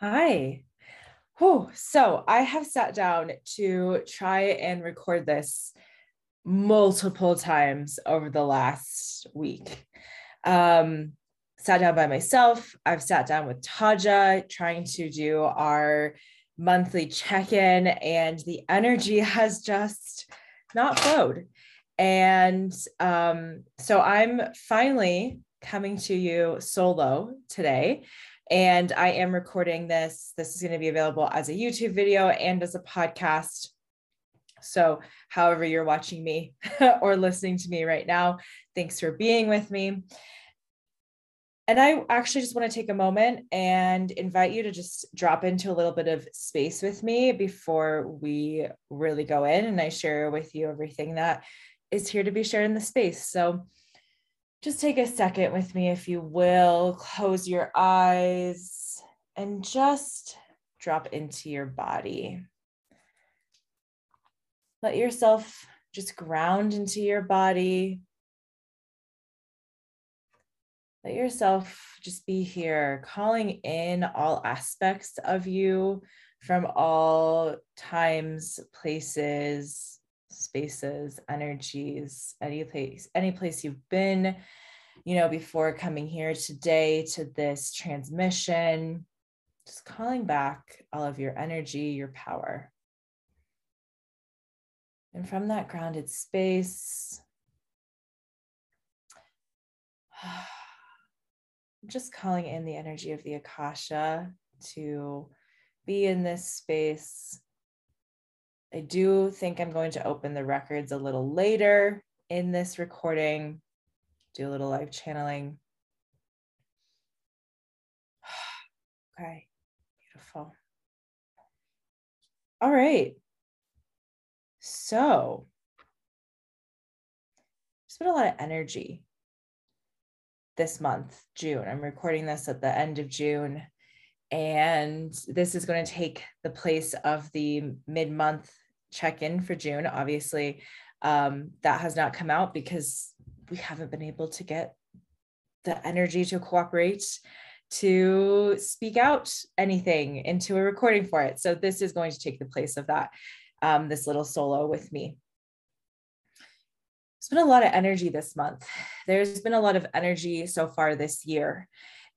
Hi. Whew. So I have sat down to try and record this multiple times over the last week. Um, sat down by myself. I've sat down with Taja trying to do our monthly check in, and the energy has just not flowed. And um, so I'm finally coming to you solo today. And I am recording this. This is going to be available as a YouTube video and as a podcast. So, however, you're watching me or listening to me right now, thanks for being with me. And I actually just want to take a moment and invite you to just drop into a little bit of space with me before we really go in and I share with you everything that is here to be shared in the space. So, just take a second with me, if you will. Close your eyes and just drop into your body. Let yourself just ground into your body. Let yourself just be here, calling in all aspects of you from all times, places, spaces, energies, any place, any place you've been, you know, before coming here today to this transmission, just calling back all of your energy, your power. And from that grounded space, just calling in the energy of the Akasha to be in this space I do think I'm going to open the records a little later in this recording, do a little live channeling. okay, beautiful. All right. So, there's been a lot of energy this month, June. I'm recording this at the end of June. And this is going to take the place of the mid month check in for June. Obviously, um, that has not come out because we haven't been able to get the energy to cooperate to speak out anything into a recording for it. So, this is going to take the place of that, um, this little solo with me. There's been a lot of energy this month. There's been a lot of energy so far this year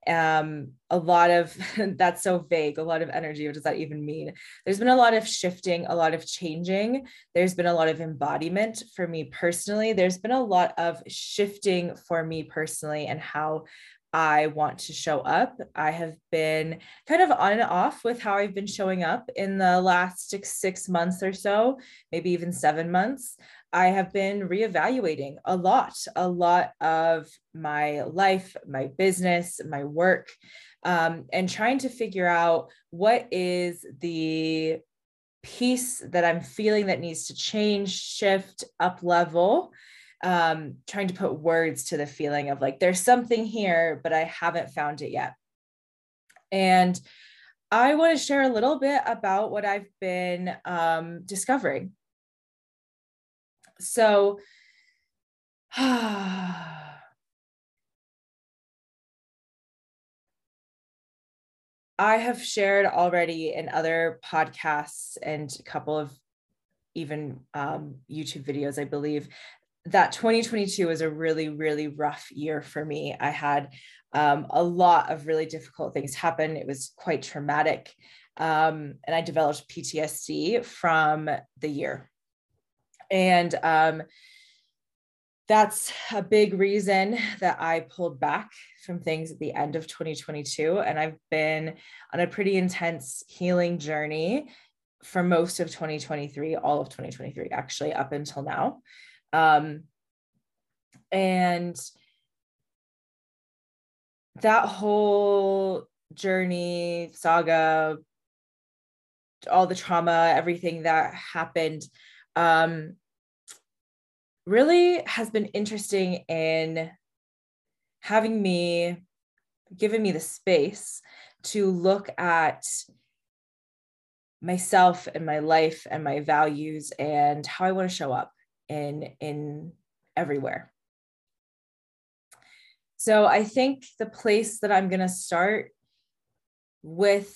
um a lot of that's so vague a lot of energy what does that even mean there's been a lot of shifting a lot of changing there's been a lot of embodiment for me personally there's been a lot of shifting for me personally and how I want to show up. I have been kind of on and off with how I've been showing up in the last six, six months or so, maybe even seven months. I have been reevaluating a lot, a lot of my life, my business, my work, um, and trying to figure out what is the piece that I'm feeling that needs to change, shift, up level. Um, trying to put words to the feeling of like, there's something here, but I haven't found it yet. And I want to share a little bit about what I've been um, discovering so, I have shared already in other podcasts and a couple of even um, YouTube videos, I believe, that 2022 was a really, really rough year for me. I had um, a lot of really difficult things happen. It was quite traumatic. Um, and I developed PTSD from the year and um, that's a big reason that I pulled back from things at the end of 2022. And I've been on a pretty intense healing journey for most of 2023, all of 2023, actually, up until now. Um, and that whole journey, saga, all the trauma, everything that happened, um, really has been interesting in having me given me the space to look at myself and my life and my values and how I want to show up in in everywhere. So I think the place that I'm going to start with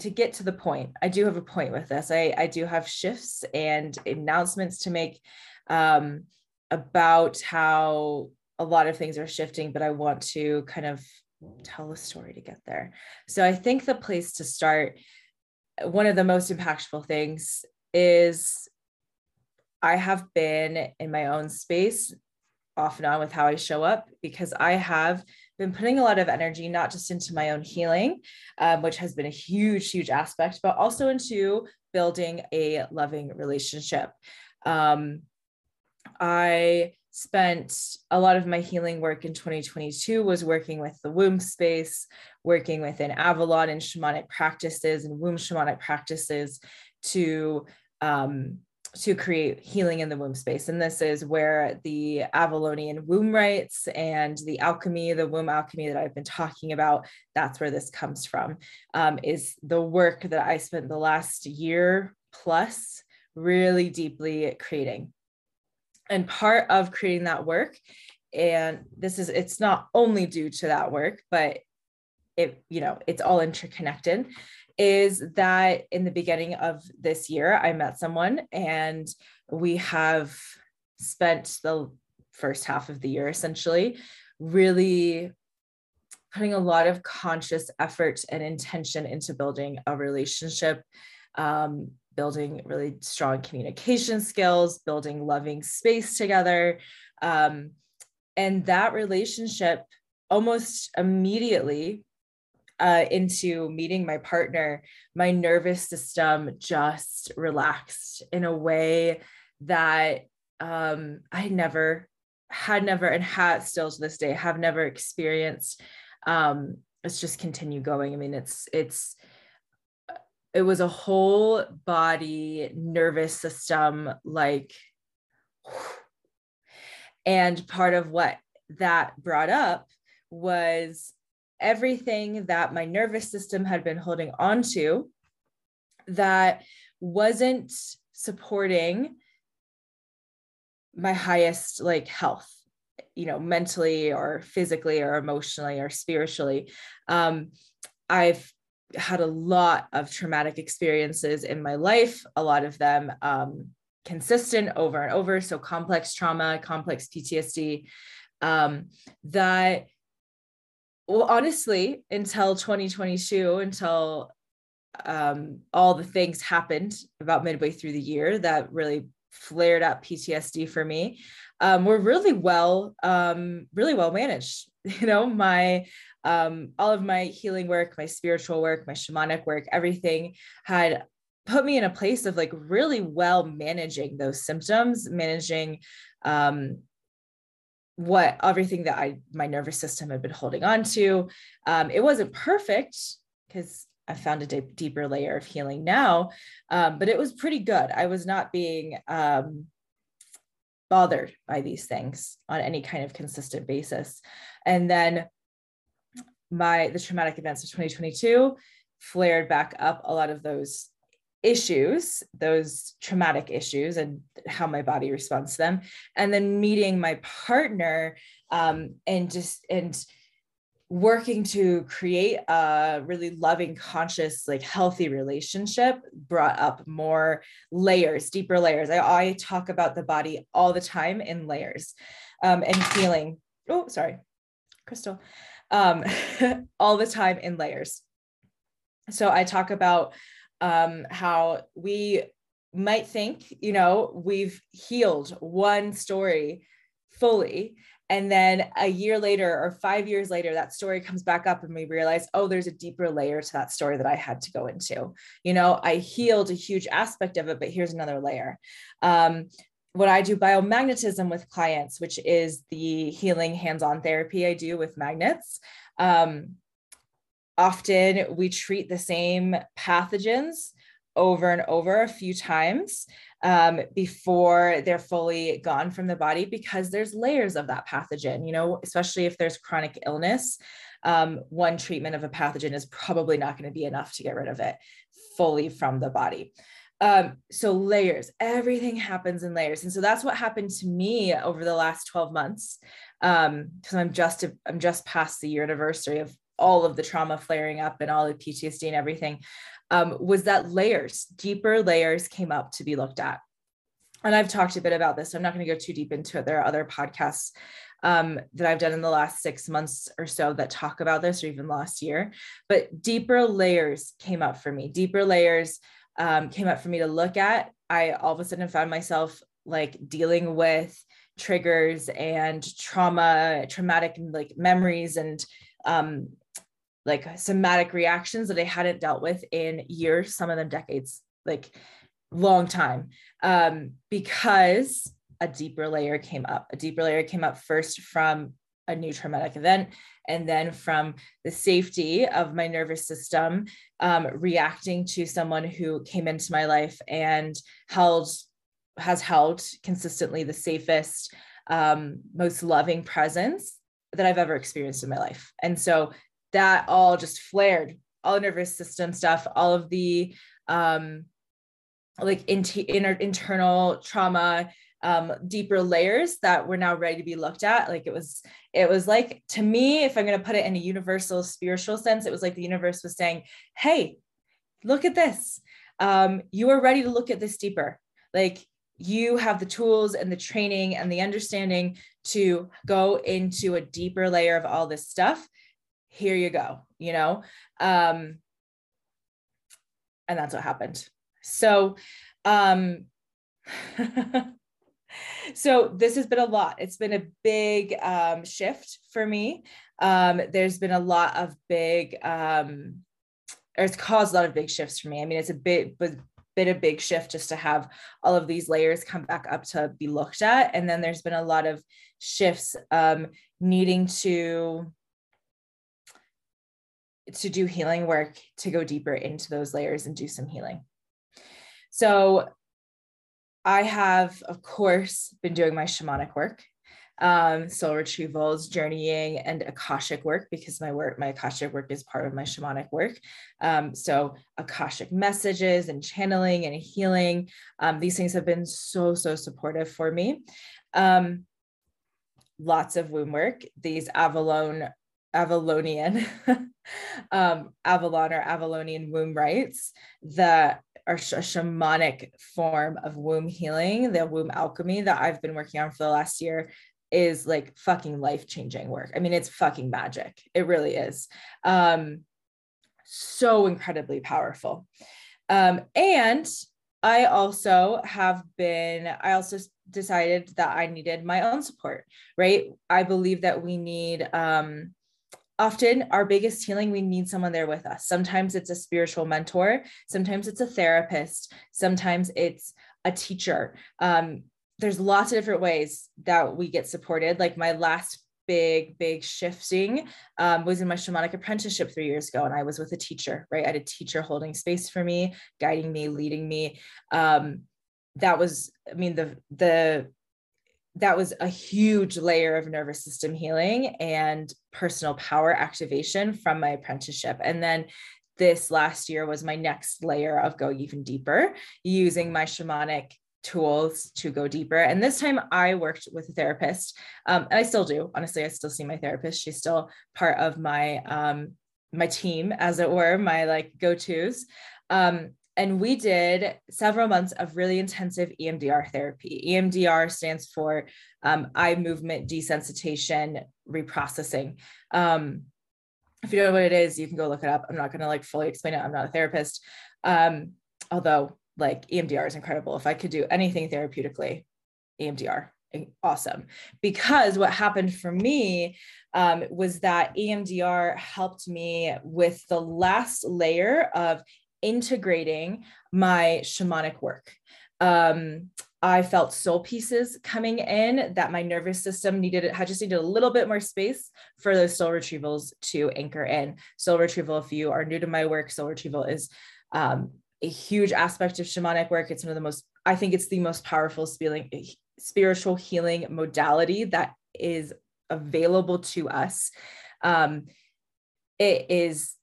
to get to the point, I do have a point with this. I, I do have shifts and announcements to make um, about how a lot of things are shifting, but I want to kind of tell a story to get there. So I think the place to start, one of the most impactful things is I have been in my own space off and on with how I show up because I have been putting a lot of energy, not just into my own healing, um, which has been a huge, huge aspect, but also into building a loving relationship. Um, I spent a lot of my healing work in 2022 was working with the womb space, working within Avalon and shamanic practices and womb shamanic practices to um, to create healing in the womb space. And this is where the Avalonian womb rites and the alchemy, the womb alchemy that I've been talking about, that's where this comes from, um, is the work that I spent the last year plus really deeply creating. And part of creating that work, and this is, it's not only due to that work, but it, you know, it's all interconnected is that in the beginning of this year, I met someone and we have spent the first half of the year essentially really putting a lot of conscious effort and intention into building a relationship, um, building really strong communication skills, building loving space together. Um, and that relationship almost immediately uh, into meeting my partner, my nervous system just relaxed in a way that um, I never had never and had still to this day have never experienced. Um, let's just continue going. I mean, it's it's it was a whole body nervous system like and part of what that brought up was everything that my nervous system had been holding on to that wasn't supporting my highest like health you know mentally or physically or emotionally or spiritually. Um, i've had a lot of traumatic experiences in my life a lot of them um, consistent over and over. So complex trauma complex ptsd um, that well honestly until 2022 until um, all the things happened about midway through the year that really flared up ptsd for me um, were really well um, really well managed. You know my um, all of my healing work my spiritual work my shamanic work everything had put me in a place of like really well managing those symptoms managing um, what everything that I my nervous system had been holding on to. Um, it wasn't perfect because I found a deep, deeper layer of healing now, um, but it was pretty good. I was not being um, bothered by these things on any kind of consistent basis. And then my the traumatic events of 2022 flared back up a lot of those issues, those traumatic issues, and how my body responds to them, and then meeting my partner um, and just and working to create a really loving, conscious, like healthy relationship brought up more layers, deeper layers. I, I talk about the body all the time in layers um, and feeling. Oh, sorry, Crystal. Um, all the time in layers. So I talk about um, how we might think, you know, we've healed one story fully. And then a year later or five years later, that story comes back up and we realize, oh, there's a deeper layer to that story that I had to go into. You know, I healed a huge aspect of it, but here's another layer. Um, when I do biomagnetism with clients, which is the healing hands on therapy I do with magnets, um, often we treat the same pathogens over and over a few times um, before they're fully gone from the body because there's layers of that pathogen, you know, especially if there's chronic illness. Um, one treatment of a pathogen is probably not going to be enough to get rid of it fully from the body. Um, so layers, everything happens in layers. And so that's what happened to me over the last 12 months. Um, because I'm just, I'm just past the year anniversary of all of the trauma flaring up and all the PTSD and everything, um, was that layers, deeper layers came up to be looked at. And I've talked a bit about this. So I'm not going to go too deep into it. There are other podcasts um, that I've done in the last six months or so that talk about this, or even last year. But deeper layers came up for me. Deeper layers um, came up for me to look at. I all of a sudden found myself like dealing with triggers and trauma, traumatic like memories and um, like somatic reactions that I hadn't dealt with in years, some of them decades, like long time, um, because a deeper layer came up. A deeper layer came up first from a new traumatic event and then from the safety of my nervous system um, reacting to someone who came into my life and held has held consistently the safest um, most loving presence that i've ever experienced in my life and so that all just flared all the nervous system stuff all of the um, like in- inner internal trauma um, deeper layers that were now ready to be looked at. Like it was, it was like to me, if I'm going to put it in a universal spiritual sense, it was like the universe was saying, "Hey, look at this. Um, you are ready to look at this deeper. Like you have the tools and the training and the understanding to go into a deeper layer of all this stuff. Here you go. You know." Um, and that's what happened. So, um, so this has been a lot. It's been a big um, shift for me. Um, there's been a lot of big, um, or it's caused a lot of big shifts for me. I mean, it's a bit, but been a big shift just to have all of these layers come back up to be looked at. And then there's been a lot of shifts um, needing to to do healing work to go deeper into those layers and do some healing. So I have, of course, been doing my shamanic work, um, soul retrievals, journeying, and Akashic work because my work, my Akashic work is part of my shamanic work. Um, so, Akashic messages and channeling and healing, um, these things have been so, so supportive for me. Um, lots of womb work, these Avalon Avalonian, um, Avalon or Avalonian womb rites that are a shamanic form of womb healing, the womb alchemy that I've been working on for the last year is like fucking life changing work. I mean, it's fucking magic. It really is. Um, so incredibly powerful. Um, and I also have been, I also decided that I needed my own support, right? I believe that we need um, often our biggest healing we need someone there with us. Sometimes it's a spiritual mentor sometimes it's a therapist sometimes it's a teacher. Um, there's lots of different ways that we get supported. Like my last big big shifting um, was in my shamanic apprenticeship three years ago and i was with a teacher right? I had a teacher holding space for me guiding me leading me. Um, that was i mean the the that was a huge layer of nervous system healing and personal power activation from my apprenticeship. And then this last year was my next layer of going even deeper using my shamanic tools to go deeper. And this time I worked with a therapist. Um, and I still do. Honestly, I still see my therapist. She's still part of my um, my team, as it were, my like go-tos. Um, and we did several months of really intensive EMDR therapy. EMDR stands for um, eye movement desensitization reprocessing. Um, if you don't know what it is, you can go look it up. I'm not going to like fully explain it. I'm not a therapist. Um, although like EMDR is incredible. If I could do anything therapeutically, EMDR, awesome. Because what happened for me um, was that EMDR helped me with the last layer of integrating my shamanic work. Um, I felt soul pieces coming in that my nervous system needed, it had just needed a little bit more space for those soul retrievals to anchor in. Soul retrieval, if you are new to my work, soul retrieval is um, a huge aspect of shamanic work. It's one of the most, I think it's the most powerful spiritual healing modality that is available to us. Um, it is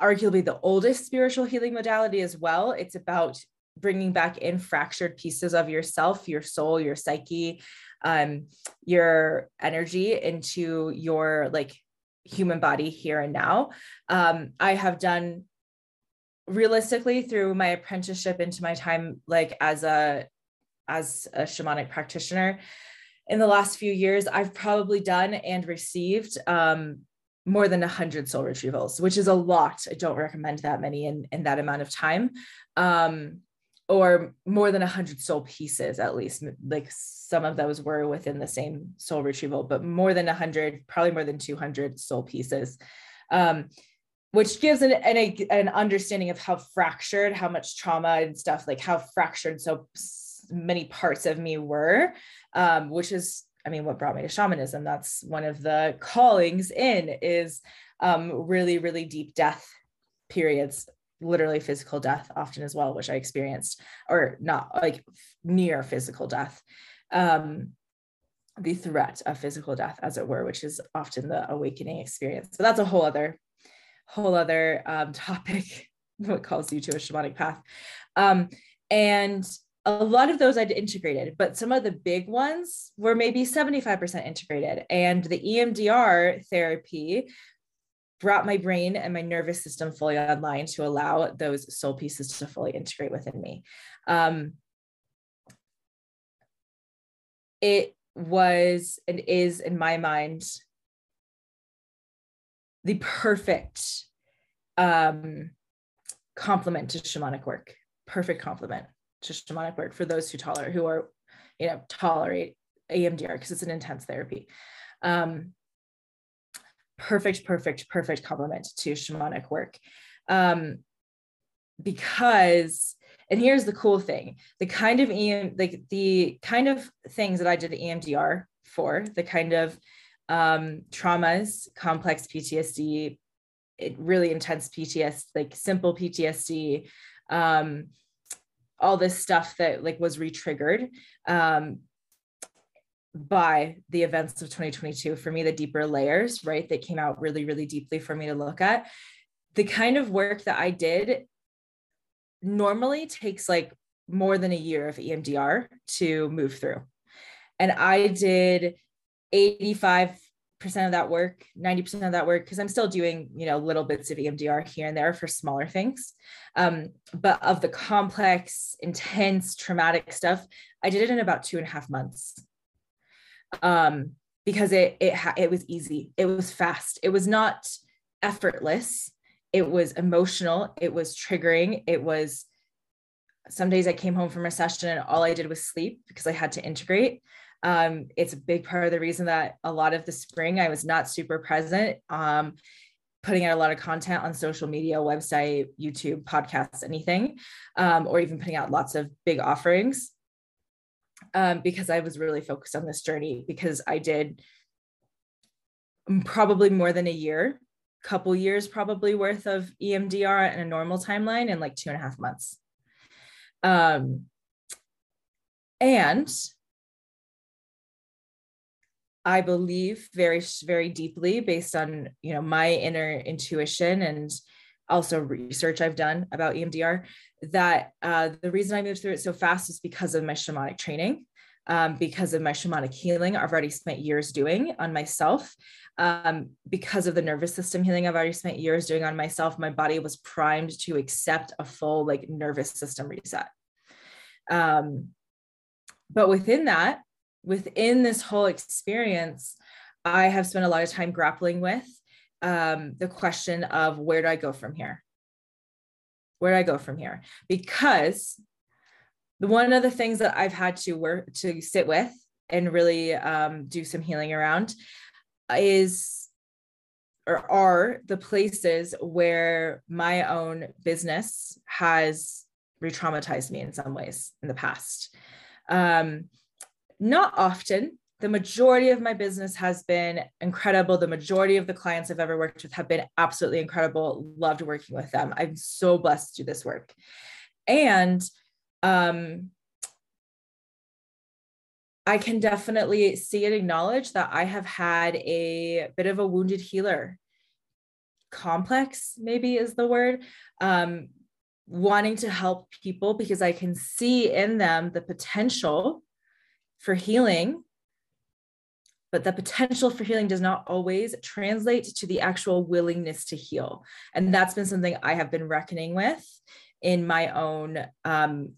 arguably the oldest spiritual healing modality as well. It's about bringing back in fractured pieces of yourself, your soul, your psyche, um, your energy into your like human body here and now. Um, I have done realistically through my apprenticeship into my time like as a as a shamanic practitioner in the last few years i've probably done and received um, more than 100 soul retrievals which is a lot. I don't recommend that many in, in that amount of time. Um, or more than 100 soul pieces at least like some of those were within the same soul retrieval but more than 100 probably more than 200 soul pieces. Um, which gives an, an, an understanding of how fractured how much trauma and stuff like how fractured so many parts of me were um, which is i mean what brought me to shamanism that's one of the callings in is um, really really deep death periods literally physical death often as well which i experienced or not like near physical death. Um, the threat of physical death as it were which is often the awakening experience. So that's a whole other whole other um, topic what calls you to a shamanic path. Um, and a lot of those I'd integrated, but some of the big ones were maybe 75% integrated. And the EMDR therapy brought my brain and my nervous system fully online to allow those soul pieces to fully integrate within me. Um, it was and is, in my mind, the perfect um, complement to shamanic work. Perfect complement to shamanic work for those who tolerate, who are, you know, tolerate EMDR because it's an intense therapy. Um, perfect, perfect, perfect complement to shamanic work. Um, because, and here's the cool thing, the kind of EM, like the kind of things that I did EMDR for, the kind of um, traumas, complex PTSD, it, really intense PTSD, like simple PTSD, um, all this stuff that like was retriggered um, by the events of 2022 for me the deeper layers right that came out really really deeply for me to look at. The kind of work that i did normally takes like more than a year of emdr to move through. And i did 85 percent of that work 90% of that work because i'm still doing you know little bits of emdr here and there for smaller things um, but of the complex intense traumatic stuff i did it in about two and a half months um, because it it it was easy. It was fast. It was not effortless. It was emotional. It was triggering. It was some days I came home from a session and all I did was sleep because I had to integrate. Um, it's a big part of the reason that a lot of the spring I was not super present. Um, putting out a lot of content on social media, website, YouTube, podcasts, anything, um, or even putting out lots of big offerings um, because I was really focused on this journey because I did probably more than a year, couple years probably worth of EMDR in a normal timeline in like two and a half months. Um, and I believe very, very deeply based on, you know, my inner intuition and also research I've done about EMDR that uh, the reason I moved through it so fast is because of my shamanic training, um, because of my shamanic healing I've already spent years doing on myself. Um, because of the nervous system healing I've already spent years doing on myself, my body was primed to accept a full like nervous system reset. Um, but within that, within this whole experience, I have spent a lot of time grappling with um, the question of where do I go from here? Where do I go from here? Because one of the things that I've had to work to sit with and really um, do some healing around is or are the places where my own business has re-traumatized me in some ways in the past. Um, not often, the majority of my business has been incredible. The majority of the clients I've ever worked with have been absolutely incredible. Loved working with them. I'm so blessed to do this work. And um, I can definitely see and acknowledge that I have had a bit of a wounded healer complex, maybe is the word, um, wanting to help people because I can see in them the potential for healing but the potential for healing does not always translate to the actual willingness to heal. And that's been something I have been reckoning with in my own um,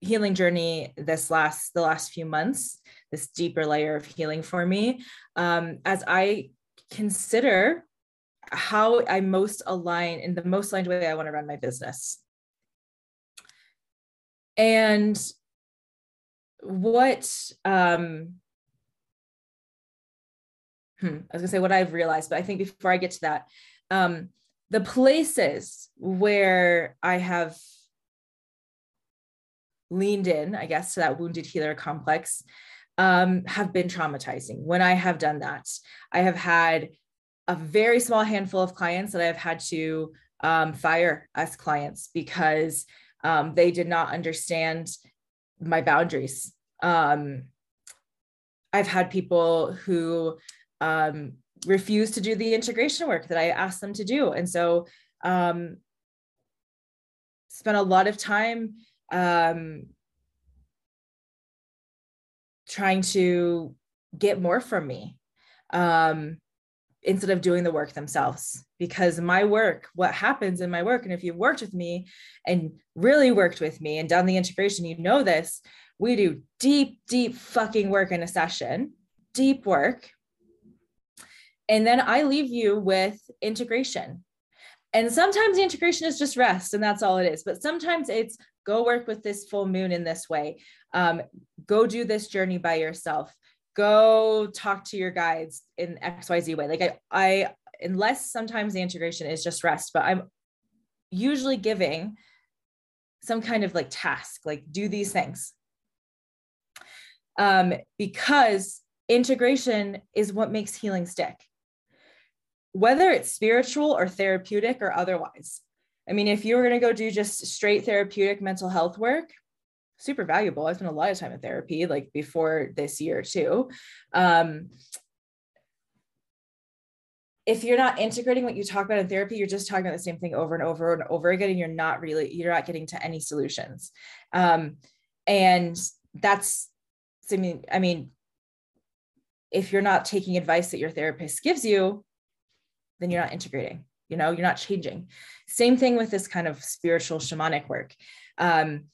healing journey this last the last few months this deeper layer of healing for me um, as i consider how i most align in the most aligned way i want to run my business and what um hmm, i was gonna say what i've realized but i think before i get to that um the places where i have leaned in, I guess, to that wounded healer complex um, have been traumatizing. When I have done that, I have had a very small handful of clients that I've had to um, fire as clients because um, they did not understand my boundaries. Um, I've had people who um, refuse to do the integration work that I asked them to do. And so, um, spent a lot of time um, trying to get more from me um, instead of doing the work themselves. Because my work, what happens in my work, and if you've worked with me and really worked with me and done the integration, you know this. We do deep, deep fucking work in a session, deep work. And then I leave you with integration. And sometimes the integration is just rest, and that's all it is. But sometimes it's go work with this full moon in this way um, go do this journey by yourself go talk to your guides in xyz way. Like i i unless sometimes the integration is just rest but i'm usually giving some kind of like task like do these things. Um, because integration is what makes healing stick. Whether it's spiritual or therapeutic or otherwise. I mean, if you were going to go do just straight therapeutic mental health work, super valuable. I spent a lot of time in therapy, like before this year too. Um, if you're not integrating what you talk about in therapy, you're just talking about the same thing over and over and over again, and you're not really, you're not getting to any solutions. Um, and that's, I mean, I mean, if you're not taking advice that your therapist gives you, then you're not integrating you know you're not changing same thing with this kind of spiritual shamanic work um,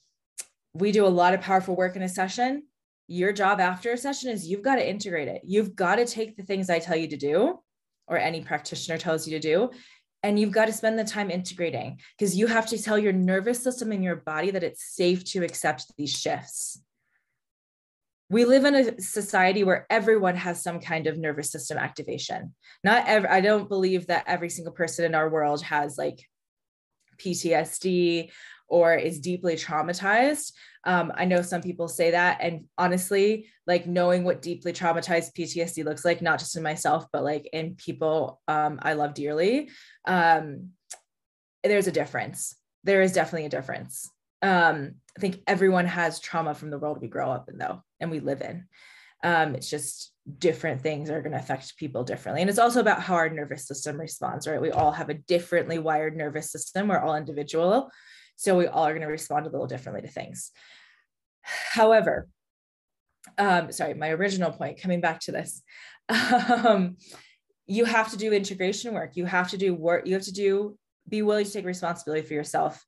we do a lot of powerful work in a session. Your job after a session is you've got to integrate it. You've got to take the things i tell you to do or any practitioner tells you to do and you've got to spend the time integrating because you have to tell your nervous system and your body that it's safe to accept these shifts. We live in a society where everyone has some kind of nervous system activation. Not every, I don't believe that every single person in our world has like PTSD or is deeply traumatized. Um, I know some people say that. And honestly, like knowing what deeply traumatized PTSD looks like, not just in myself, but like in people um, I love dearly, um, there's a difference. There is definitely a difference um, I think everyone has trauma from the world we grow up in, though, and we live in. Um, it's just different things are going to affect people differently. And it's also about how our nervous system responds, right? We all have a differently wired nervous system. We're all individual. So we all are going to respond a little differently to things. However, um, sorry, my original point, coming back to this, um, you have to do integration work. You have to do work. You have to do, be willing to take responsibility for yourself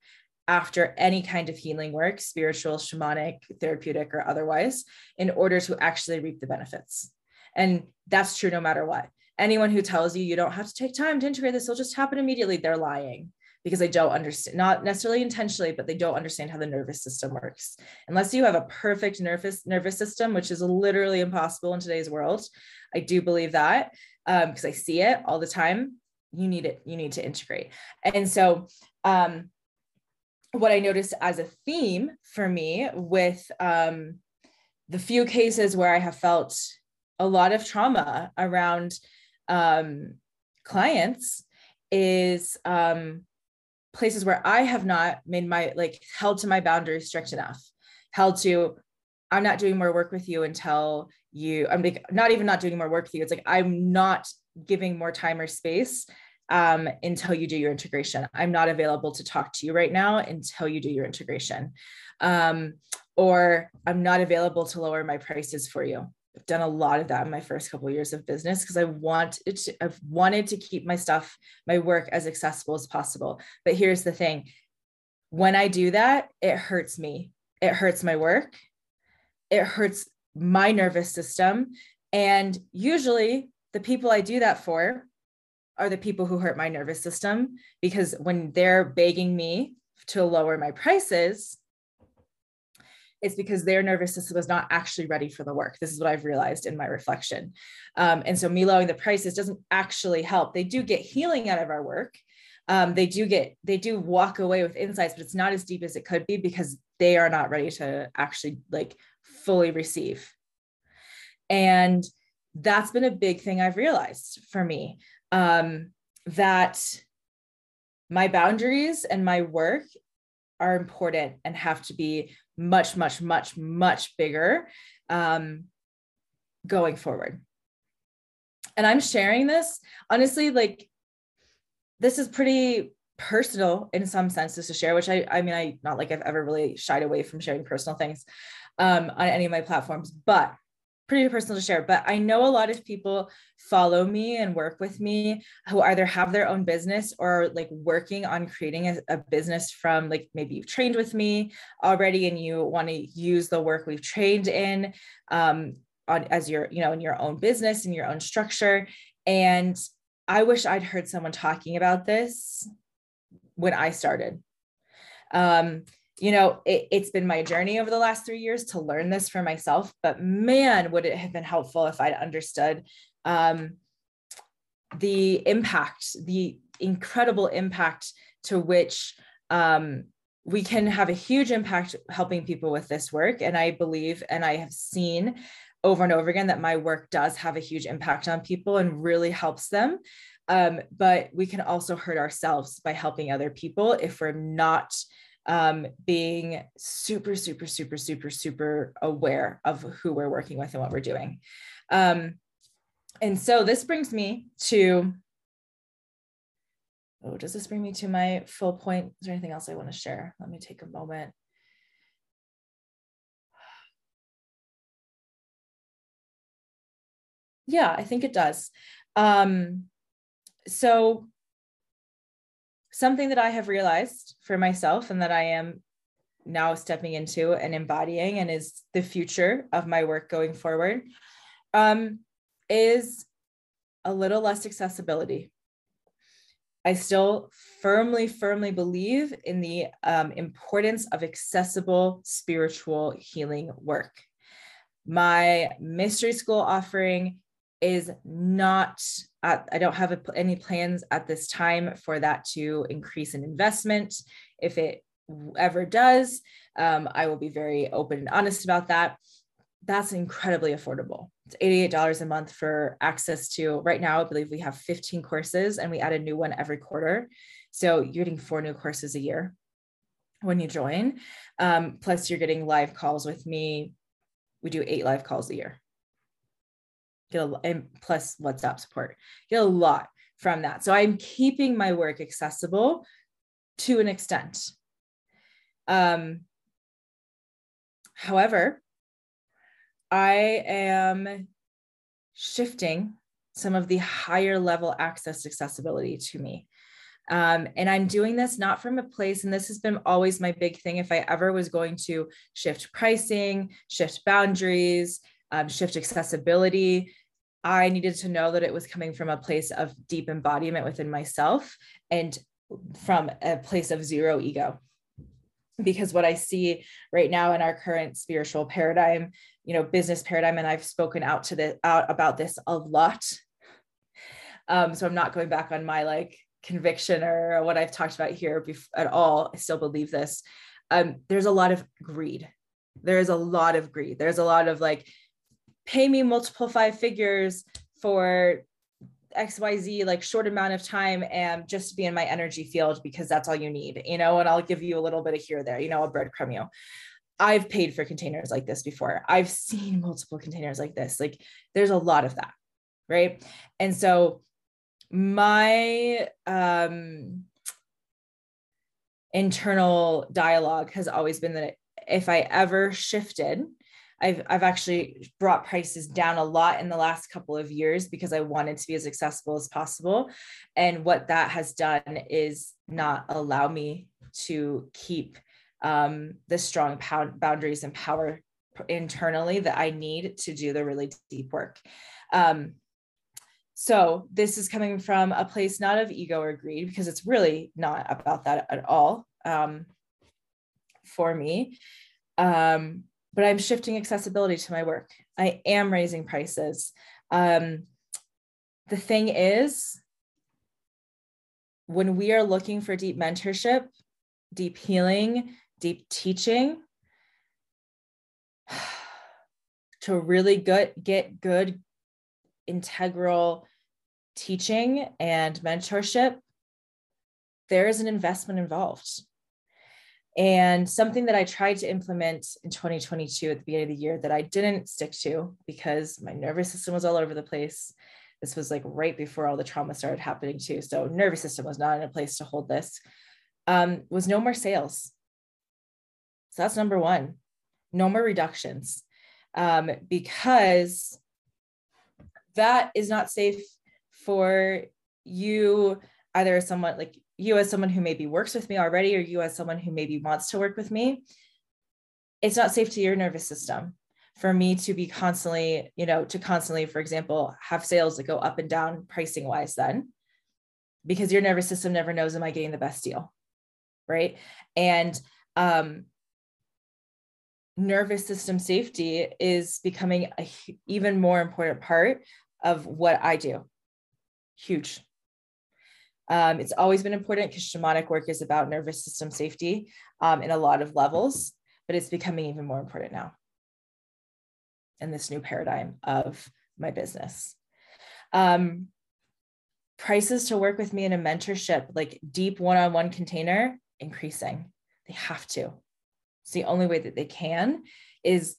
after any kind of healing work, spiritual, shamanic, therapeutic, or otherwise, in order to actually reap the benefits. And that's true no matter what. Anyone who tells you you don't have to take time to integrate this, will just happen immediately, they're lying because they don't understand, not necessarily intentionally, but they don't understand how the nervous system works. Unless you have a perfect nervous nervous system, which is literally impossible in today's world, I do believe that because um, I see it all the time. You need it. You need to integrate, and so um, what I noticed as a theme for me with um, the few cases where I have felt a lot of trauma around um, clients is um, places where I have not made my like held to my boundaries strict enough, held to I'm not doing more work with you until you I'm like not even not doing more work with you. It's like I'm not giving more time or space um, until you do your integration. I'm not available to talk to you right now until you do your integration. Um, or I'm not available to lower my prices for you I've done a lot of that in my first couple of years of business because I want it to, I've wanted to keep my stuff, my work as accessible as possible. But here's the thing. When I do that, it hurts me. It hurts my work. It hurts my nervous system. And usually the people I do that for are the people who hurt my nervous system because when they're begging me to lower my prices, it's because their nervous system was not actually ready for the work. This is what I've realized in my reflection. Um, and so me lowering the prices doesn't actually help. They do get healing out of our work. Um, they do get, they do walk away with insights, but it's not as deep as it could be because they are not ready to actually like fully receive. And that's been a big thing I've realized for me um, that my boundaries and my work are important and have to be much, much, much, much bigger um, going forward. And I'm sharing this honestly, like this is pretty personal in some senses to share, which I, I mean, I not like I've ever really shied away from sharing personal things um, on any of my platforms, but pretty personal to share, but I know a lot of people follow me and work with me who either have their own business or like working on creating a, a business from like maybe you've trained with me already and you want to use the work we've trained in um, on as your, you know, in your own business and your own structure. And I wish I'd heard someone talking about this when I started. Um, you know, it, has been my journey over the last three years to learn this for myself. But man, would it have been helpful if I'd understood um, the impact, the incredible impact to which um, we can have a huge impact helping people with this work. And I believe, and I have seen over and over again that my work does have a huge impact on people and really helps them. Um, but we can also hurt ourselves by helping other people if we're not um, being super, super, super, super, super aware of who we're working with and what we're doing. Um, and so this brings me to, oh, does this bring me to my full point? Is there anything else I want to share? Let me take a moment. Yeah, I think it does. Um, so something that I have realized for myself and that I am now stepping into and embodying and is the future of my work going forward um, is a little less accessibility. I still firmly, firmly believe in the um, importance of accessible spiritual healing work. My mystery school offering is not at, I don't have a, any plans at this time for that to increase in investment. If it ever does, um, I will be very open and honest about that. That's incredibly affordable. It's $88 a month for access to, right now, I believe we have 15 courses and we add a new one every quarter. So you're getting four new courses a year when you join. Um, plus, you're getting live calls with me. We do eight live calls a year get a and plus WhatsApp support, get a lot from that. So I'm keeping my work accessible to an extent. Um, however, I am shifting some of the higher level access accessibility to me. Um, and I'm doing this not from a place, and this has been always my big thing. If I ever was going to shift pricing, shift boundaries, um, shift accessibility, I needed to know that it was coming from a place of deep embodiment within myself and from a place of zero ego. Because what I see right now in our current spiritual paradigm, you know, business paradigm, and I've spoken out to the out about this a lot. Um, so I'm not going back on my like conviction or what I've talked about here at all. I still believe this. Um, there's a lot of greed. There's a lot of greed. There's a lot of like, pay me multiple five figures for xyz like short amount of time and just to be in my energy field because that's all you need you know? And i'll give you a little bit of here there you know i'll breadcrumb you i've paid for containers like this before. I've seen multiple containers like this. Like there's a lot of that right? And so my um internal dialogue has always been that if i ever shifted I've, I've actually brought prices down a lot in the last couple of years because I wanted to be as accessible as possible. And what that has done is not allow me to keep um, the strong pound boundaries and power internally that I need to do the really deep work. Um, so this is coming from a place not of ego or greed, because it's really not about that at all um, for me. Um, but I'm shifting accessibility to my work. I am raising prices. Um, the thing is, when we are looking for deep mentorship, deep healing, deep teaching, to really good get good integral teaching and mentorship, there is an investment involved. And something that I tried to implement in 2022 at the beginning of the year that I didn't stick to because my nervous system was all over the place. This was like right before all the trauma started happening too. So nervous system was not in a place to hold this. Um, was no more sales. So that's number one. No more reductions. Um, because that is not safe for you either as someone like you as someone who maybe works with me already or you as someone who maybe wants to work with me it's not safe to your nervous system for me to be constantly you know to constantly for example have sales that go up and down pricing wise then because your nervous system never knows am i getting the best deal? Right? And um nervous system safety is becoming a even more important part of what i do. Huge. Um, it's always been important because shamanic work is about nervous system safety um, in a lot of levels, but it's becoming even more important now in this new paradigm of my business. Um, prices to work with me in a mentorship, like deep one on one container, increasing. They have to. It's the only way that they can is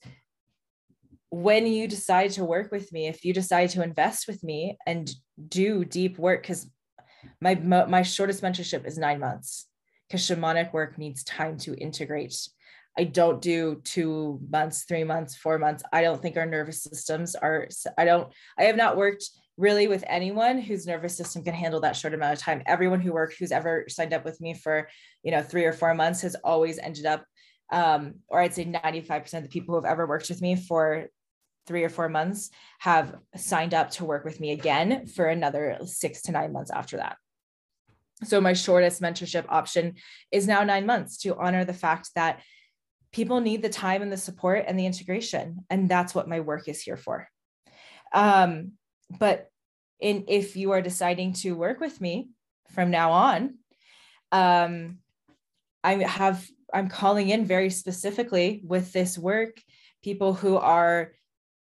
when you decide to work with me, if you decide to invest with me and do deep work, because my my shortest mentorship is nine months, because shamanic work needs time to integrate. I don't do two months, three months, four months. I don't think our nervous systems are. I don't. I have not worked really with anyone whose nervous system can handle that short amount of time. Everyone who worked, who's ever signed up with me for, you know, three or four months, has always ended up um, or I'd say 95% of the people who have ever worked with me for three or four months have signed up to work with me again for another six to nine months after that. So my shortest mentorship option is now nine months to honor the fact that people need the time and the support and the integration. And that's what my work is here for. Um, but in if you are deciding to work with me from now on, um, I have I'm calling in very specifically with this work people who are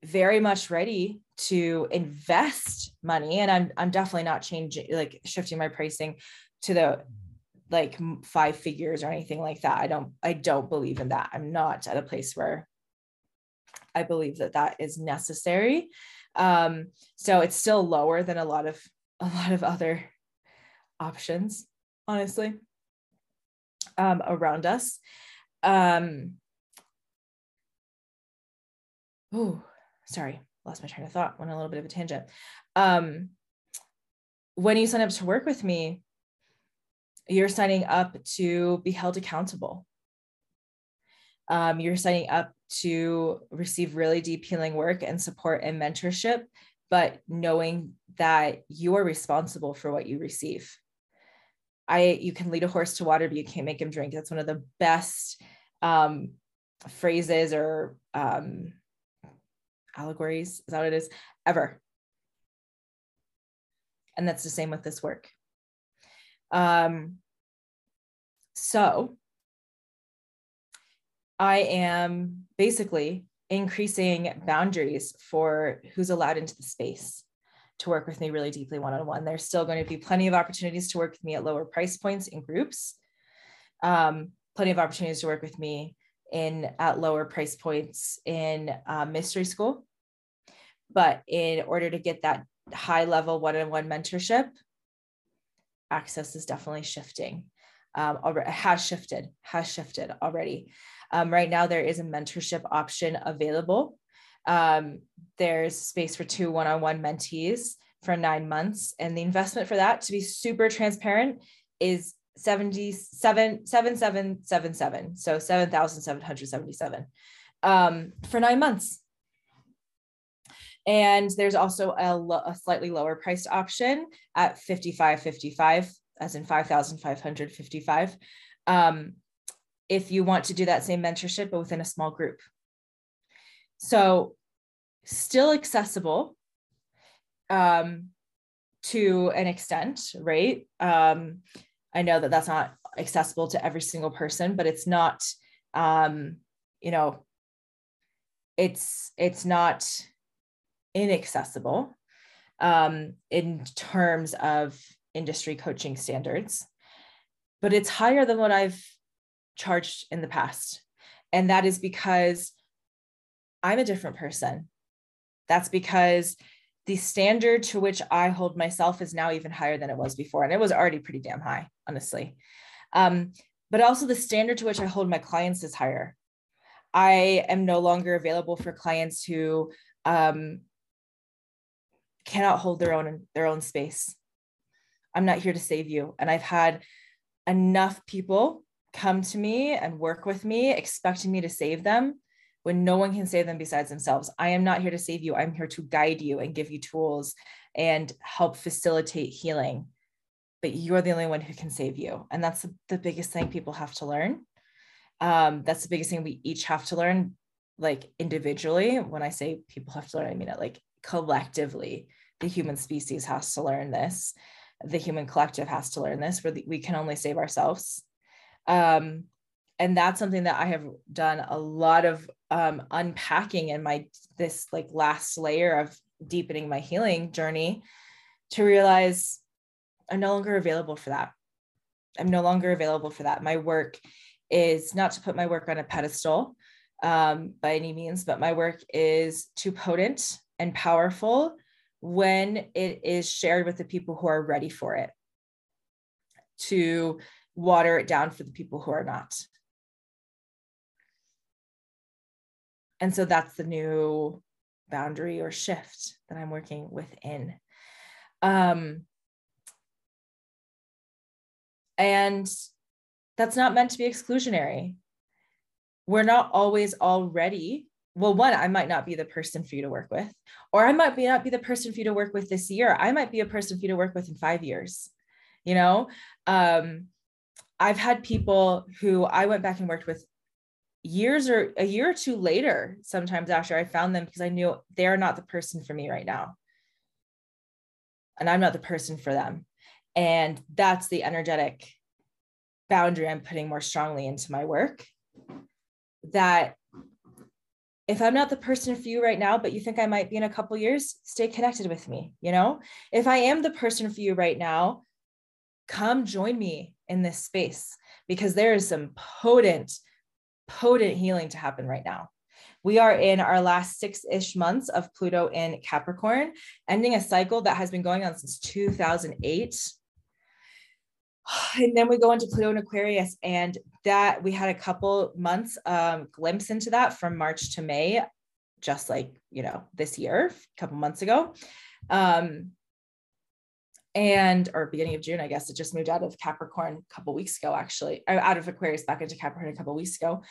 very much ready to invest money. And i'm i'm definitely not changing like shifting my pricing to the like five figures or anything like that. I don't i don't believe in that. I'm not at a place where i believe that that is necessary. Um so it's still lower than a lot of a lot of other options honestly um around us. Um oh sorry, lost my train of thought, went a little bit of a tangent. Um, when you sign up to work with me, you're signing up to be held accountable. Um, you're signing up to receive really deep healing work and support and mentorship, but knowing that you are responsible for what you receive. I you can lead a horse to water, but you can't make him drink. That's one of the best um, phrases or um, allegories is that what it is? Ever. And that's the same with this work. Um so i am basically increasing boundaries for who's allowed into the space to work with me really deeply one-on-one. There's still going to be plenty of opportunities to work with me at lower price points in groups. Um, plenty of opportunities to work with me in at lower price points in uh, mystery school. But in order to get that high level one-on-one mentorship, access is definitely shifting. um, already has shifted, has shifted already. Um, right now, there is a mentorship option available. Um, there's space for two one-on-one mentees for nine months, and the investment for that, to be super transparent, is 77 7777 so 7777 um, for nine months. And there's also a, lo- a slightly lower priced option at 5555 as in 5555 um, if you want to do that same mentorship but within a small group. So still accessible um, to an extent right? Um, I know that that's not accessible to every single person, but it's not, um, you know, it's it's not inaccessible um, in terms of industry coaching standards, but it's higher than what I've charged in the past, and that is because I'm a different person. That's because the standard to which I hold myself is now even higher than it was before. And it was already pretty damn high, honestly. Um, but also the standard to which I hold my clients is higher. I am no longer available for clients who um, cannot hold their own their own space. I'm not here to save you. And I've had enough people come to me and work with me expecting me to save them when no one can save them besides themselves. I am not here to save you. I'm here to guide you and give you tools and help facilitate healing. But you're the only one who can save you. And that's the, biggest thing people have to learn. Um, that's the biggest thing we each have to learn, like individually. When I say people have to learn, I mean it like collectively. The human species has to learn this. The human collective has to learn this. Where we can only save ourselves. Um, and that's something that I have done a lot of um, unpacking in my this like last layer of deepening my healing journey to realize I'm no longer available for that. I'm no longer available for that. My work is not to put my work on a pedestal um, by any means, but my work is too potent and powerful when it is shared with the people who are ready for it to water it down for the people who are not. And so that's the new boundary or shift that I'm working within. Um, and that's not meant to be exclusionary. We're not always already. Well, one, I might not be the person for you to work with, or I might be not be the person for you to work with this year. I might be a person for you to work with in five years. You know, um, I've had people who I went back and worked with years or a year or two later, sometimes after I found them, because I knew they're not the person for me right now. And I'm not the person for them. And that's the energetic boundary I'm putting more strongly into my work. That if I'm not the person for you right now, but you think I might be in a couple years, stay connected with me. You know, if I am the person for you right now, come join me in this space because there is some potent potent healing to happen right now. We are in our last six ish months of Pluto in Capricorn, ending a cycle that has been going on since 2008. And then we go into Pluto in Aquarius, and that we had a couple months um, glimpse into that from March to May, just like you know this year, a couple months ago. Um, and or beginning of June, I guess it just moved out of Capricorn a couple weeks ago, actually, out of Aquarius back into Capricorn a couple weeks ago.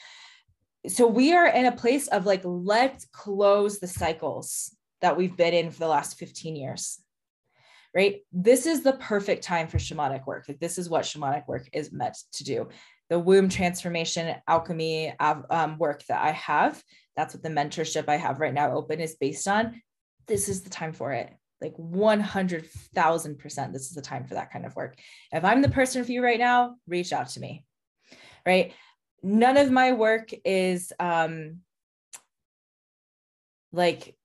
So we are in a place of like, let's close the cycles that we've been in for the last 15 years. Right. This is the perfect time for shamanic work. Like, this is what shamanic work is meant to do. The womb transformation alchemy um, work that I have, that's what the mentorship I have right now open is based on. This is the time for it like 100,000% this is the time for that kind of work. If I'm the person for you right now, reach out to me. Right? None of my work is um like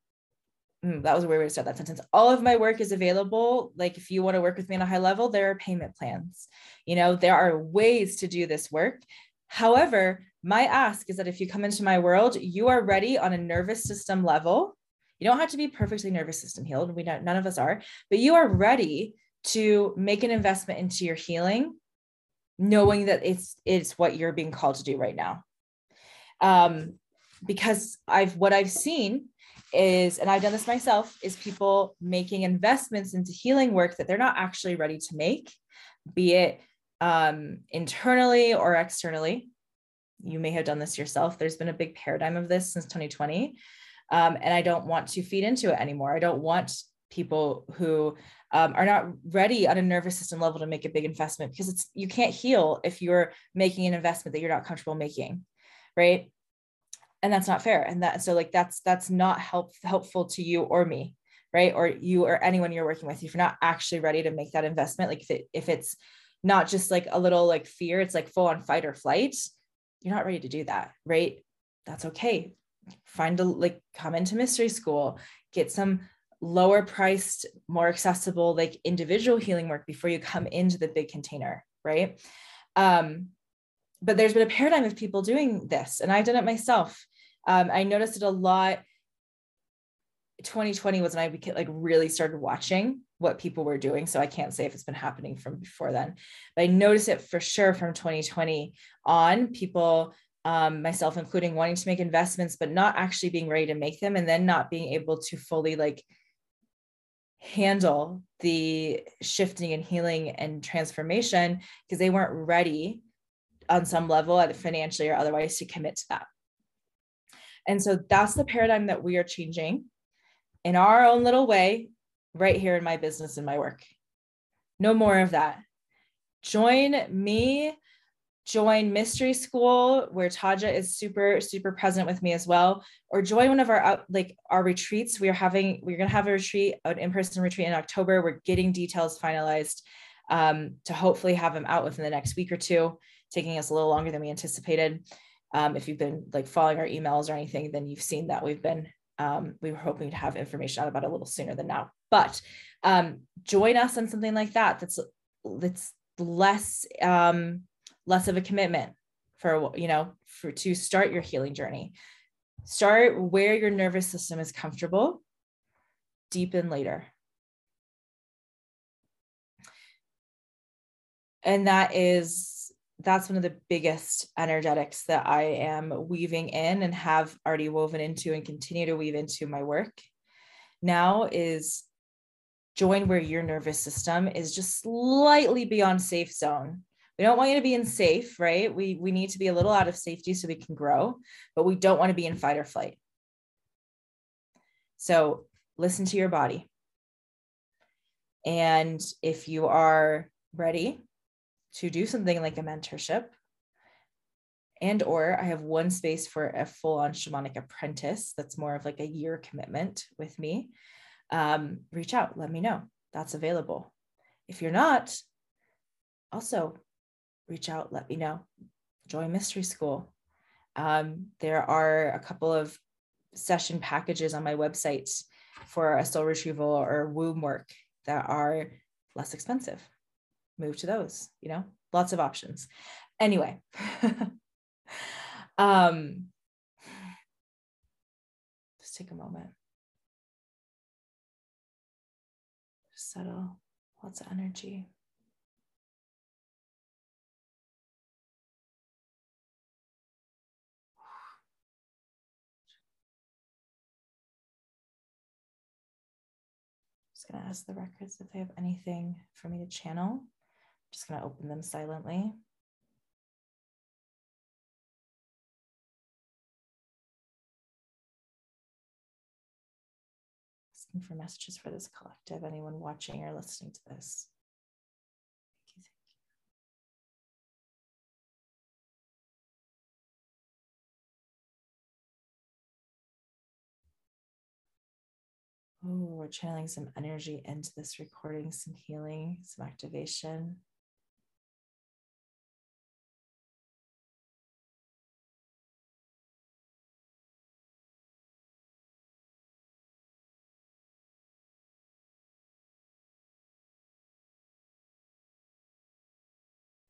hmm, that was a weird way to start that sentence. All of my work is available. Like if you want to work with me on a high level, there are payment plans. You know, there are ways to do this work. However, my ask is that if you come into my world, you are ready on a nervous system level you don't have to be perfectly nervous system healed. We don't, none of us are, but you are ready to make an investment into your healing knowing that it's it's what you're being called to do right now. Um because i've what i've seen is and i've done this myself is people making investments into healing work that they're not actually ready to make be it um internally or externally. You may have done this yourself. There's been a big paradigm of this since 2020 um, and i don't want to feed into it anymore. I don't want people who um, are not ready on a nervous system level to make a big investment because it's you can't heal if you're making an investment that you're not comfortable making right? And that's not fair. And that so like that's that's not help helpful to you or me right? Or you or anyone you're working with. If you're not actually ready to make that investment like if, it, if it's not just like a little like fear it's like full on fight or flight you're not ready to do that right? That's okay find a like come into mystery school get some lower priced, more accessible, like individual healing work before you come into the big container, right? Um, but there's been a paradigm of people doing this, and I've done it myself. Um, I noticed it a lot. 2020 was when I became, like really started watching what people were doing. So I can't say if it's been happening from before then, but I noticed it for sure from 2020 on people um, myself including wanting to make investments but not actually being ready to make them and then not being able to fully like handle the shifting and healing and transformation because they weren't ready on some level either financially or otherwise to commit to that. And so that's the paradigm that we are changing in our own little way right here in my business and my work. No more of that. Join me join mystery school where taja is super super present with me as well or join one of our like our retreats. We are having we're going to have a retreat an in-person retreat in october. We're getting details finalized um, to hopefully have them out within the next week or two taking us a little longer than we anticipated. Um, if you've been like following our emails or anything then you've seen that we've been um, we were hoping to have information out about a little sooner than now. But um, join us on something like that that's that's less um, less of a commitment for you know for to start your healing journey. Start where your nervous system is comfortable. Deepen later. And that is that's one of the biggest energetics that i am weaving in and have already woven into and continue to weave into my work now is join where your nervous system is just slightly beyond safe zone we don't want you to be in safe, right? We we need to be a little out of safety so we can grow, but we don't want to be in fight or flight. So listen to your body. And if you are ready to do something like a mentorship, and or I have one space for a full-on shamanic apprentice that's more of like a year commitment with me, um, reach out, let me know. That's available. If you're not, also reach out, let me know. Join Mystery School. Um, there are a couple of session packages on my website for a soul retrieval or womb work that are less expensive. Move to those, you know, lots of options. Anyway, um, just take a moment. Just settle, lots of energy. Just going to ask the records if they have anything for me to channel. I'm just going to open them silently. Asking for messages for this collective, anyone watching or listening to this. Oh, we're channeling some energy into this recording, some healing, some activation.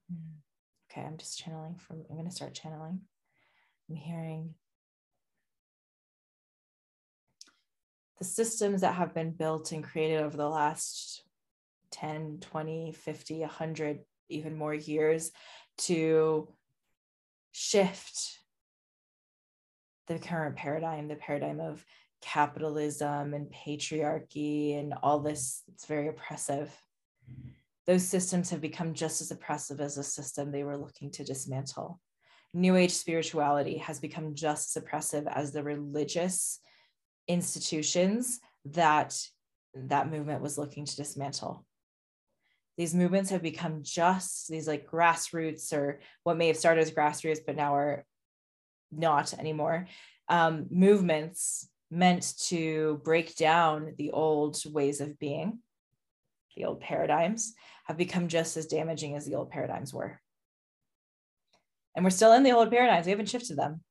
Hmm. Okay, I'm just channeling from, I'm going to start channeling. I'm hearing the systems that have been built and created over the last 10 20 50 100 even more years to shift the current paradigm, the paradigm of capitalism and patriarchy and all this. It's very oppressive. Those systems have become just as oppressive as the system they were looking to dismantle. New Age spirituality has become just as oppressive as the religious institutions that that movement was looking to dismantle. These movements have become just these like grassroots or what may have started as grassroots, but now are not anymore. Um, movements meant to break down the old ways of being, the old paradigms, have become just as damaging as the old paradigms were. And we're still in the old paradigms, we haven't shifted them.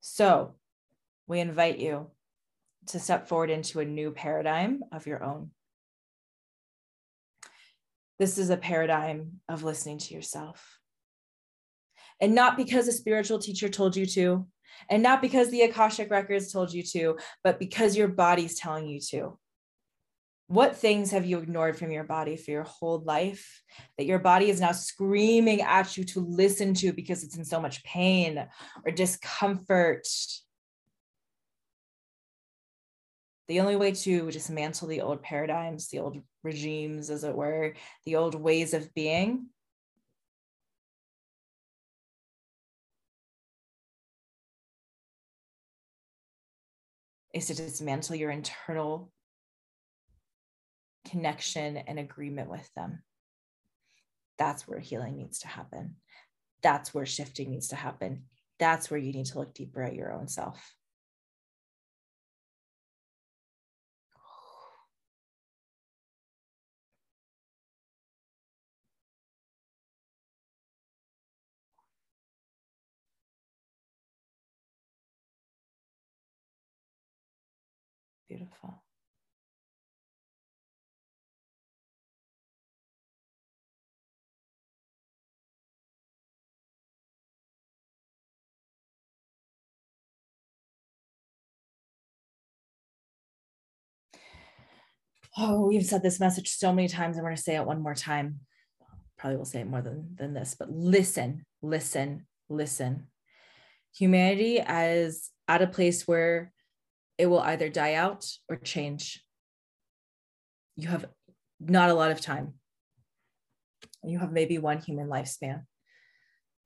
So we invite you to step forward into a new paradigm of your own. This is a paradigm of listening to yourself. And not because a spiritual teacher told you to, and not because the Akashic records told you to, but because your body's telling you to. What things have you ignored from your body for your whole life that your body is now screaming at you to listen to because it's in so much pain or discomfort? The only way to dismantle the old paradigms, the old regimes, as it were, the old ways of being is to dismantle your internal connection and agreement with them. That's where healing needs to happen. That's where shifting needs to happen. That's where you need to look deeper at your own self. Beautiful. Oh, we've said this message so many times. I'm going to say it one more time. Probably will say it more than, than this, but listen, listen, listen. Humanity as at a place where it will either die out or change. You have not a lot of time. You have maybe one human lifespan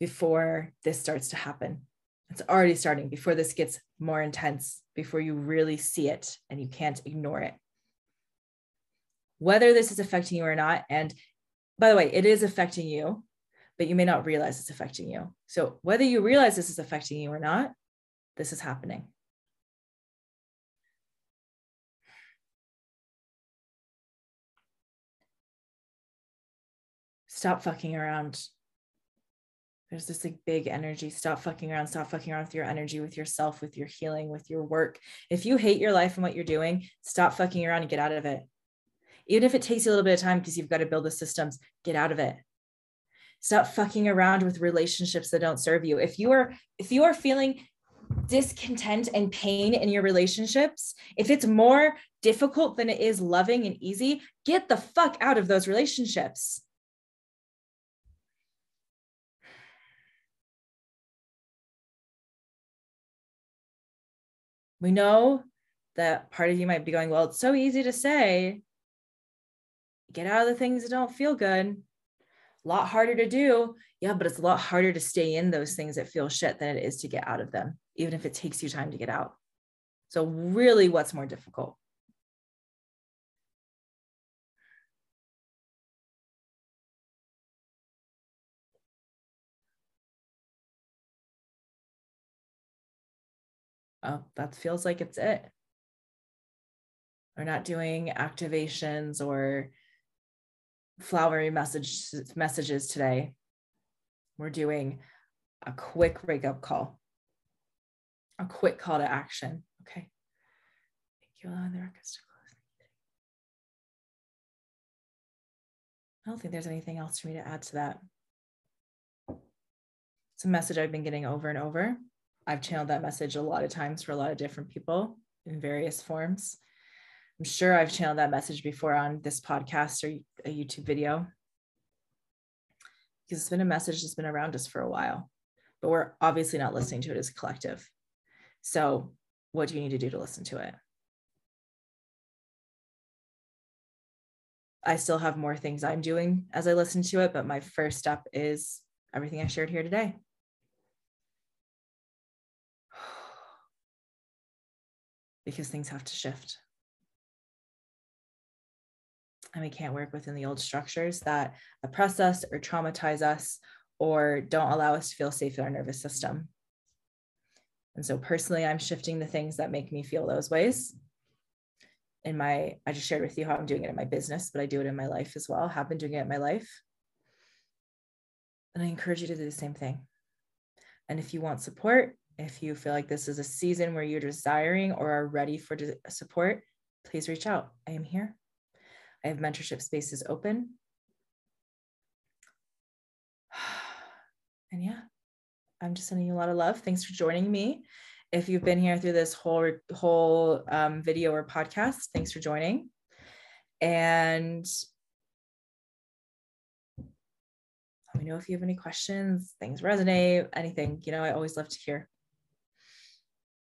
before this starts to happen. It's already starting before this gets more intense, before you really see it and you can't ignore it whether this is affecting you or not. And by the way, it is affecting you, but you may not realize it's affecting you. So whether you realize this is affecting you or not, this is happening. Stop fucking around. There's this like big energy. Stop fucking around. Stop fucking around with your energy, with yourself, with your healing, with your work. If you hate your life and what you're doing, stop fucking around and get out of it even if it takes you a little bit of time because you've got to build the systems, get out of it. Stop fucking around with relationships that don't serve you. If you are if you are feeling discontent and pain in your relationships, if it's more difficult than it is loving and easy, get the fuck out of those relationships. We know that part of you might be going, well, it's so easy to say, get out of the things that don't feel good. A lot harder to do. Yeah, but it's a lot harder to stay in those things that feel shit than it is to get out of them, even if it takes you time to get out. So, really, what's more difficult? Oh, that feels like it's it. We're not doing activations or flowery message messages today. We're doing a quick wake up call, a quick call to action. Okay. Thank you. Allowing the records to close. I don't think there's anything else for me to add to that. It's a message I've been getting over and over. I've channeled that message a lot of times for a lot of different people in various forms. I'm sure I've channeled that message before on this podcast or a YouTube video. because it's been a message that's been around us for a while, but we're obviously not listening to it as a collective. So, what do you need to do to listen to it? I still have more things I'm doing as I listen to it, but my first step is everything I shared here today. Because things have to shift. And we can't work within the old structures that oppress us or traumatize us or don't allow us to feel safe in our nervous system. And so, personally, I'm shifting the things that make me feel those ways. In my, I just shared with you how I'm doing it in my business, but I do it in my life as well. Have been doing it in my life. And I encourage you to do the same thing. And if you want support, if you feel like this is a season where you're desiring or are ready for support, please reach out. I am here. I have mentorship spaces open. And yeah, I'm just sending you a lot of love. Thanks for joining me. If you've been here through this whole whole um, video or podcast, thanks for joining. And let me know if you have any questions, things resonate, anything. You know, I always love to hear.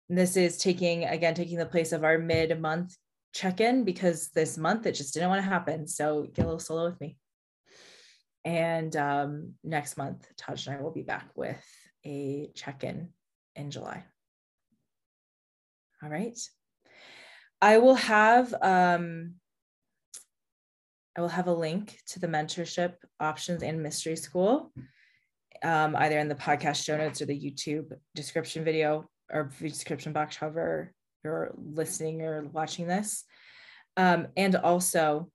This is taking, again, taking the place of our mid month check in because this month it just didn't want to happen. So get a little solo with me. And um, next month, Taj and I will be back with a check in in July. All right. I will have um, I will have a link to the mentorship options and mystery school, um, either in the podcast show notes or the YouTube description video or description box, however you're listening or watching this. Um, and also,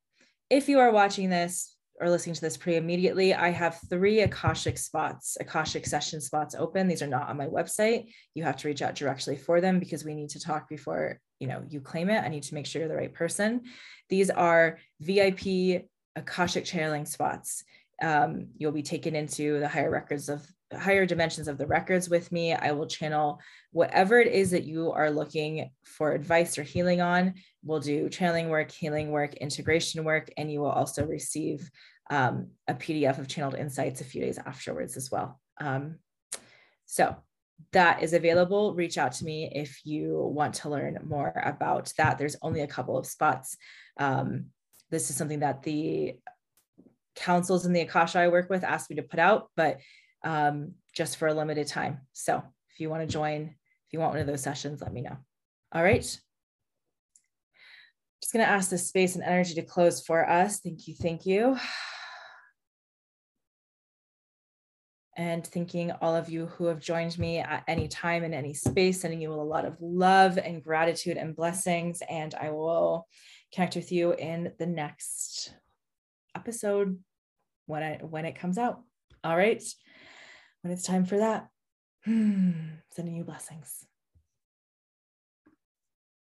if you are watching this or listening to this pretty immediately, I have three Akashic spots, Akashic session spots open. These are not on my website. You have to reach out directly for them because we need to talk before you know you claim it. I need to make sure you're the right person. These are VIP Akashic channeling spots. Um, you'll be taken into the higher records of higher dimensions of the records with me. I will channel whatever it is that you are looking for advice or healing on. We'll do channeling work, healing work, integration work, and you will also receive um, a PDF of channeled insights a few days afterwards as well. Um, so that is available. Reach out to me if you want to learn more about that. There's only a couple of spots. Um, this is something that the councils in the Akasha I work with asked me to put out, but um, just for a limited time. So if you want to join, if you want one of those sessions, let me know. All right. Just going to ask this space and energy to close for us. Thank you. Thank you. And thanking all of you who have joined me at any time in any space, sending you a lot of love and gratitude and blessings. And I will connect with you in the next episode when I when it comes out. All right when it's time for that. Sending you blessings.